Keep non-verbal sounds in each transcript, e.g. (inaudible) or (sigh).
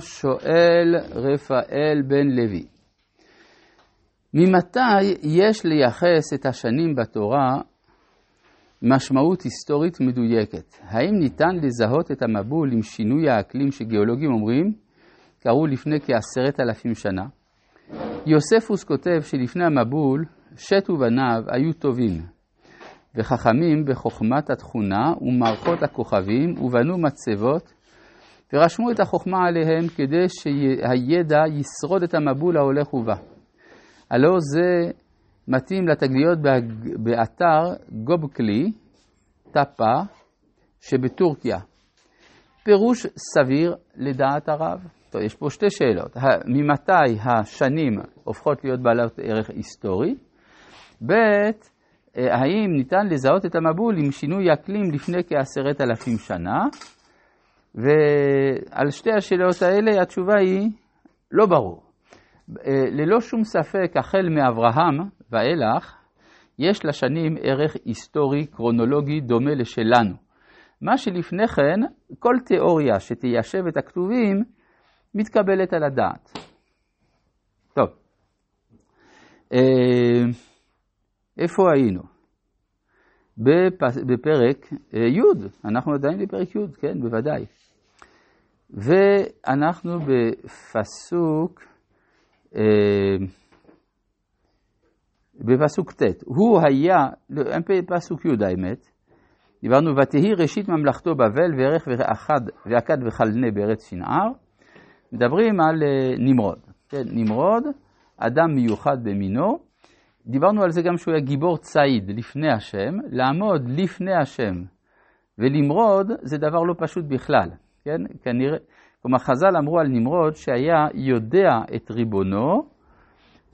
שואל רפאל בן לוי, ממתי יש לייחס את השנים בתורה משמעות היסטורית מדויקת? האם ניתן לזהות את המבול עם שינוי האקלים שגיאולוגים אומרים קרו לפני כעשרת אלפים שנה? יוספוס כותב שלפני המבול שת ובניו היו טובים וחכמים בחוכמת התכונה ומערכות הכוכבים ובנו מצבות ורשמו את החוכמה עליהם כדי שהידע ישרוד את המבול ההולך ובא. הלא זה מתאים לתגליות באתר גובקלי, טאפה, שבטורקיה. פירוש סביר לדעת הרב. טוב, יש פה שתי שאלות. ממתי השנים הופכות להיות בעלות ערך היסטורי? ב', האם ניתן לזהות את המבול עם שינוי אקלים לפני כעשרת אלפים שנה? ועל שתי השאלות האלה התשובה היא לא ברור. ללא שום ספק, החל מאברהם ואילך, יש לשנים ערך היסטורי קרונולוגי דומה לשלנו. מה שלפני כן, כל תיאוריה שתיישב את הכתובים, מתקבלת על הדעת. טוב, איפה היינו? בפרק י', אנחנו עדיין בפרק י', כן, בוודאי. ואנחנו בפסוק, בפסוק ט', הוא היה, פסוק י' האמת, דיברנו, ותהי ראשית ממלכתו בבל וערך ואכד וחלנה בארץ שנער, מדברים על נמרוד, כן, נמרוד, אדם מיוחד במינו, דיברנו על זה גם שהוא היה גיבור ציד לפני השם, לעמוד לפני השם ולמרוד זה דבר לא פשוט בכלל. כן? כנראה, כלומר חז"ל אמרו על נמרוד שהיה יודע את ריבונו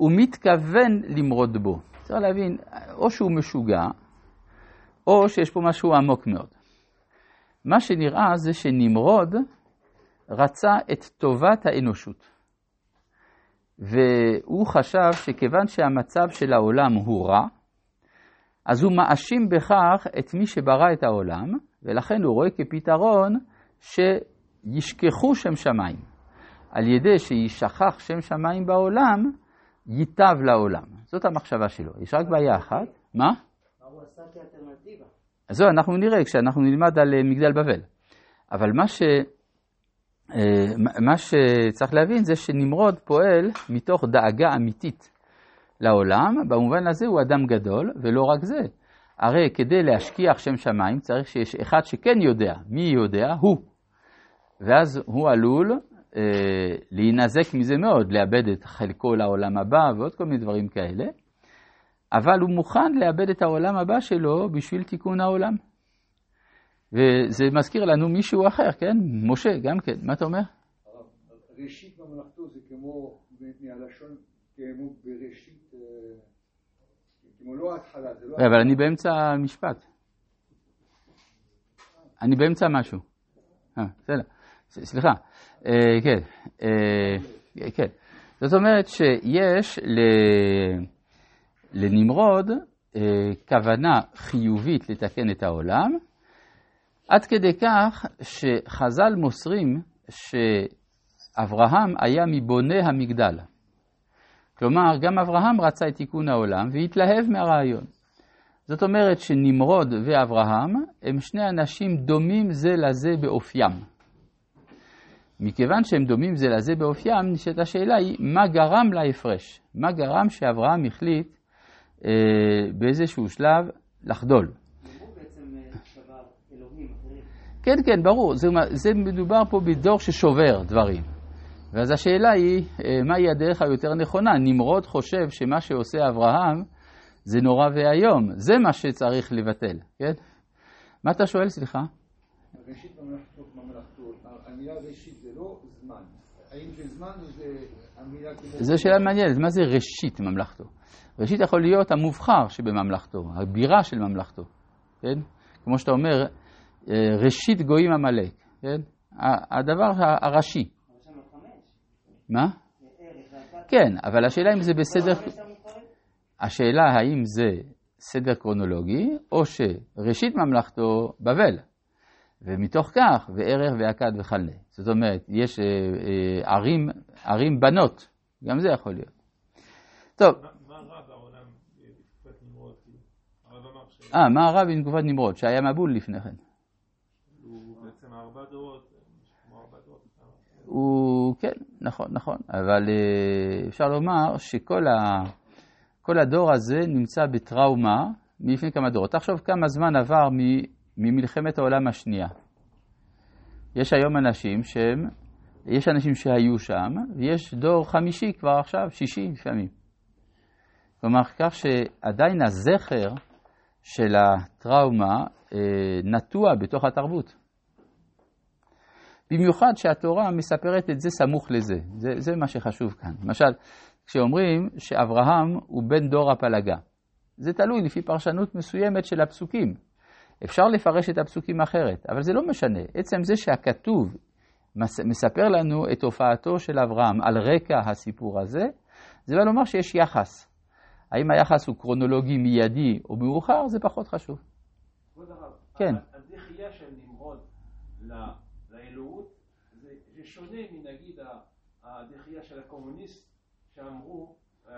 ומתכוון למרוד בו. צריך להבין, או שהוא משוגע, או שיש פה משהו עמוק מאוד. מה שנראה זה שנמרוד רצה את טובת האנושות. והוא חשב שכיוון שהמצב של העולם הוא רע, אז הוא מאשים בכך את מי שברא את העולם, ולכן הוא רואה כפתרון שישכחו שם שמיים. על ידי שישכח שם שמיים בעולם, ייטב לעולם. זאת המחשבה שלו. יש רק בעיה אחת. מה? מה הוא עשה כאלטרנטיבה? אז זהו, אנחנו נראה כשאנחנו נלמד על אה, מגדל בבל. אבל מה, ש... אה, מה שצריך להבין זה שנמרוד פועל מתוך דאגה אמיתית לעולם, במובן הזה הוא אדם גדול, ולא רק זה. הרי כדי להשכיח שם שמיים צריך שיש אחד שכן יודע. מי יודע? הוא. ואז הוא עלול אה, להינזק מזה מאוד, לאבד את חלקו לעולם הבא ועוד כל מיני דברים כאלה, אבל הוא מוכן לאבד את העולם הבא שלו בשביל תיקון העולם. וזה מזכיר לנו מישהו אחר, כן? משה, גם כן. מה אתה אומר? ראשית ממלכתו זה כמו, מהלשון, כמו בראשית, כמו לא התחלה, זה לא... אבל אני באמצע המשפט. אני באמצע משהו. אה, בסדר. סליחה. אה, כן. אה, כן. זאת אומרת שיש לנמרוד כוונה חיובית לתקן את העולם, עד כדי כך שחז"ל מוסרים שאברהם היה מבוני המגדל. כלומר, גם אברהם רצה את תיקון העולם והתלהב מהרעיון. זאת אומרת שנמרוד ואברהם הם שני אנשים דומים זה לזה באופיים. מכיוון שהם דומים זה לזה באופיים, נשאלת השאלה היא, מה גרם להפרש? מה גרם שאברהם החליט אה, באיזשהו שלב לחדול? כן, כן, ברור, זה, זה מדובר פה בדור ששובר דברים. ואז השאלה היא, מהי הדרך היותר נכונה? נמרוד חושב שמה שעושה אברהם זה נורא ואיום, זה מה שצריך לבטל, כן? מה אתה שואל, סליחה? ראשית ממלכתו, המילה ראשית זה לא זמן. האם זה זמן או זה המילה כמו... זו שאלה מעניינת, מה זה ראשית ממלכתו? ראשית יכול להיות המובחר שבממלכתו, הבירה של ממלכתו, כן? כמו שאתה אומר, ראשית גויים עמלק, כן? הדבר הראשי. מה? כן, אבל השאלה אם זה בסדר... השאלה האם זה סדר קרונולוגי, או שראשית ממלכתו בבל. ומתוך כך, וערך ועקד וכלה. זאת אומרת, יש אה, אה, ערים, ערים בנות, גם זה יכול להיות. טוב. מה רע בעולם בתקופת נמרוד? הרב אמר ש... אה, מה הרע בתקופת נמרוד? שהיה מבול לפני כן. הוא, כן, נכון, נכון, אבל אה, אפשר לומר שכל ה, כל הדור הזה נמצא בטראומה מלפני כמה דורות. תחשוב כמה זמן עבר ממלחמת העולם השנייה. יש היום אנשים שהם, יש אנשים שהיו שם, ויש דור חמישי כבר עכשיו, שישי לפעמים. כלומר, כך שעדיין הזכר של הטראומה אה, נטוע בתוך התרבות. במיוחד שהתורה מספרת את זה סמוך לזה, זה, זה מה שחשוב כאן. למשל, כשאומרים שאברהם הוא בן דור הפלגה, זה תלוי לפי פרשנות מסוימת של הפסוקים. אפשר לפרש את הפסוקים אחרת, אבל זה לא משנה. עצם זה שהכתוב מספר לנו את הופעתו של אברהם על רקע הסיפור הזה, זה בא לומר שיש יחס. האם היחס הוא קרונולוגי מיידי או מאוחר, זה פחות חשוב. כבוד הרב, כן. הדחייה של נמרוד לאלוהות זה, שונה מנגיד הדחייה של הקומוניסט שאמרו אה,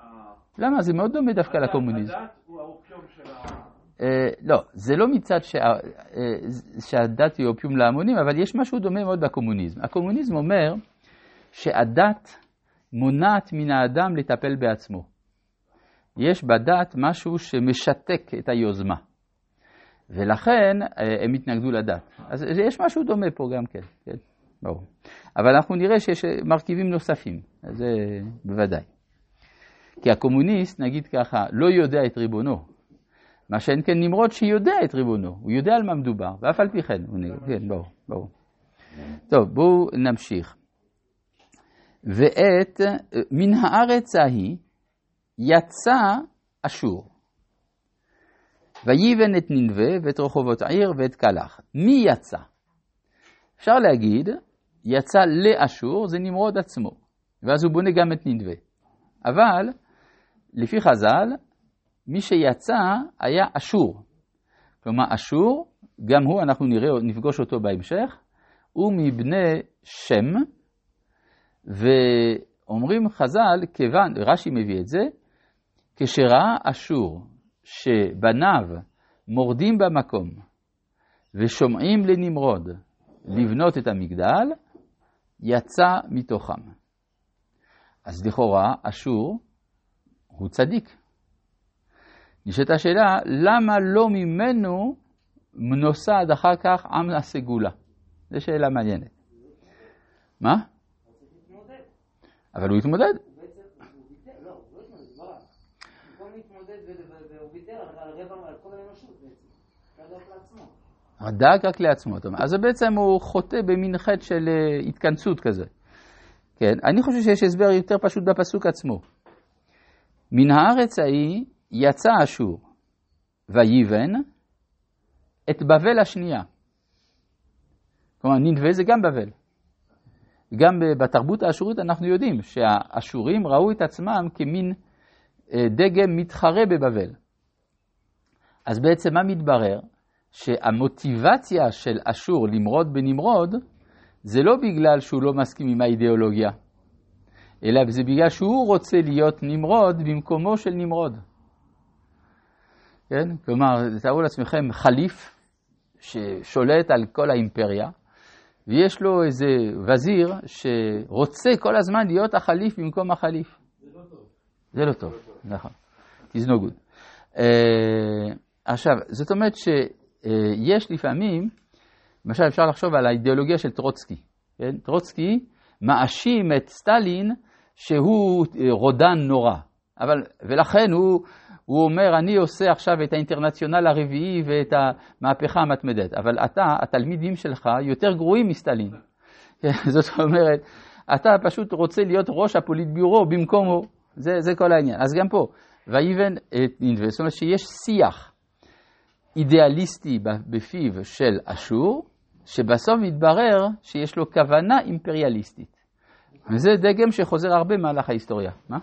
אה, למה? זה מאוד דומה דווקא לקומוניזם. הדת הוא האופיום של ה... אה, לא, זה לא מצד שה, אה, שהדת היא אופיום להמונים, אבל יש משהו דומה מאוד בקומוניזם. הקומוניזם אומר שהדת מונעת מן האדם לטפל בעצמו. יש בדת משהו שמשתק את היוזמה, ולכן אה, הם התנגדו לדת. אז יש משהו דומה פה גם כן, כן, ברור. אבל אנחנו נראה שיש מרכיבים נוספים, זה בוודאי. כי הקומוניסט, נגיד ככה, לא יודע את ריבונו. מה שאין כן נמרוד שיודע את ריבונו, הוא יודע על מה מדובר, ואף על פי כן, הוא נגד, כן, ברור, ברור. טוב, בואו נמשיך. ואת, מן הארץ ההיא יצא אשור, ויבן את ננבה ואת רחובות העיר ואת קלח. מי יצא? אפשר להגיד, יצא לאשור, זה נמרוד עצמו, ואז הוא בונה גם את ננבה. אבל, לפי חז"ל, מי שיצא היה אשור. כלומר, אשור, גם הוא, אנחנו נראה, נפגוש אותו בהמשך, הוא מבני שם, ואומרים חז"ל, כיוון, רש"י מביא את זה, כשראה אשור שבניו מורדים במקום ושומעים לנמרוד לבנות את המגדל, יצא מתוכם. אז לכאורה, אשור הוא צדיק. נשאלת השאלה, למה לא ממנו נוסד אחר כך עם הסגולה? זו שאלה מעניינת. מה? אבל הוא התמודד. לא, לא התמודד, לא רק. לעצמו. דאג רק. אז בעצם הוא חוטא במין חטא של אה, התכנסות כזה. כן, אני חושב שיש הסבר יותר פשוט בפסוק עצמו. מן הארץ ההיא יצא אשור, ויבן את בבל השנייה. כלומר, ננבה זה גם בבל. גם בתרבות האשורית אנחנו יודעים שהאשורים ראו את עצמם כמין אה, דגם מתחרה בבבל. אז בעצם מה מתברר? שהמוטיבציה של אשור למרוד בנמרוד זה לא בגלל שהוא לא מסכים עם האידיאולוגיה, אלא זה בגלל שהוא רוצה להיות נמרוד במקומו של נמרוד. כן? כלומר, תארו לעצמכם חליף ששולט על כל האימפריה, ויש לו איזה וזיר שרוצה כל הזמן להיות החליף במקום החליף. זה לא טוב. זה לא טוב, נכון. It's no good. עכשיו, זאת אומרת שיש לפעמים, למשל אפשר לחשוב על האידיאולוגיה של טרוצקי. כן? טרוצקי מאשים את סטלין שהוא אה, רודן נורא, אבל, ולכן הוא, הוא אומר, אני עושה עכשיו את האינטרנציונל הרביעי ואת המהפכה המתמדת, אבל אתה, התלמידים שלך יותר גרועים מסטלין. (laughs) זאת אומרת, אתה פשוט רוצה להיות ראש הפוליטביורו במקומו, זה, זה כל העניין. אז גם פה, ויבן את נינווה, זאת אומרת שיש שיח אידיאליסטי בפיו של אשור, שבסוף מתברר שיש לו כוונה אימפריאליסטית. וזה דגם שחוזר הרבה במהלך ההיסטוריה. מה?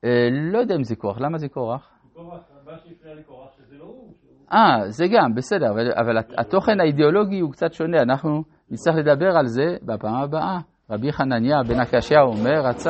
קורח. אה, לא יודע אם זה כוח, למה זה כורח? קורח, מה שהפריע לי קורח, שזה לא הוא. אה, זה גם, בסדר, אבל, אבל התוכן האידיאולוגי הוא קצת שונה, אנחנו נצטרך לדבר על זה בפעם הבאה. רבי חנניה בן הקשיא אומר, רצה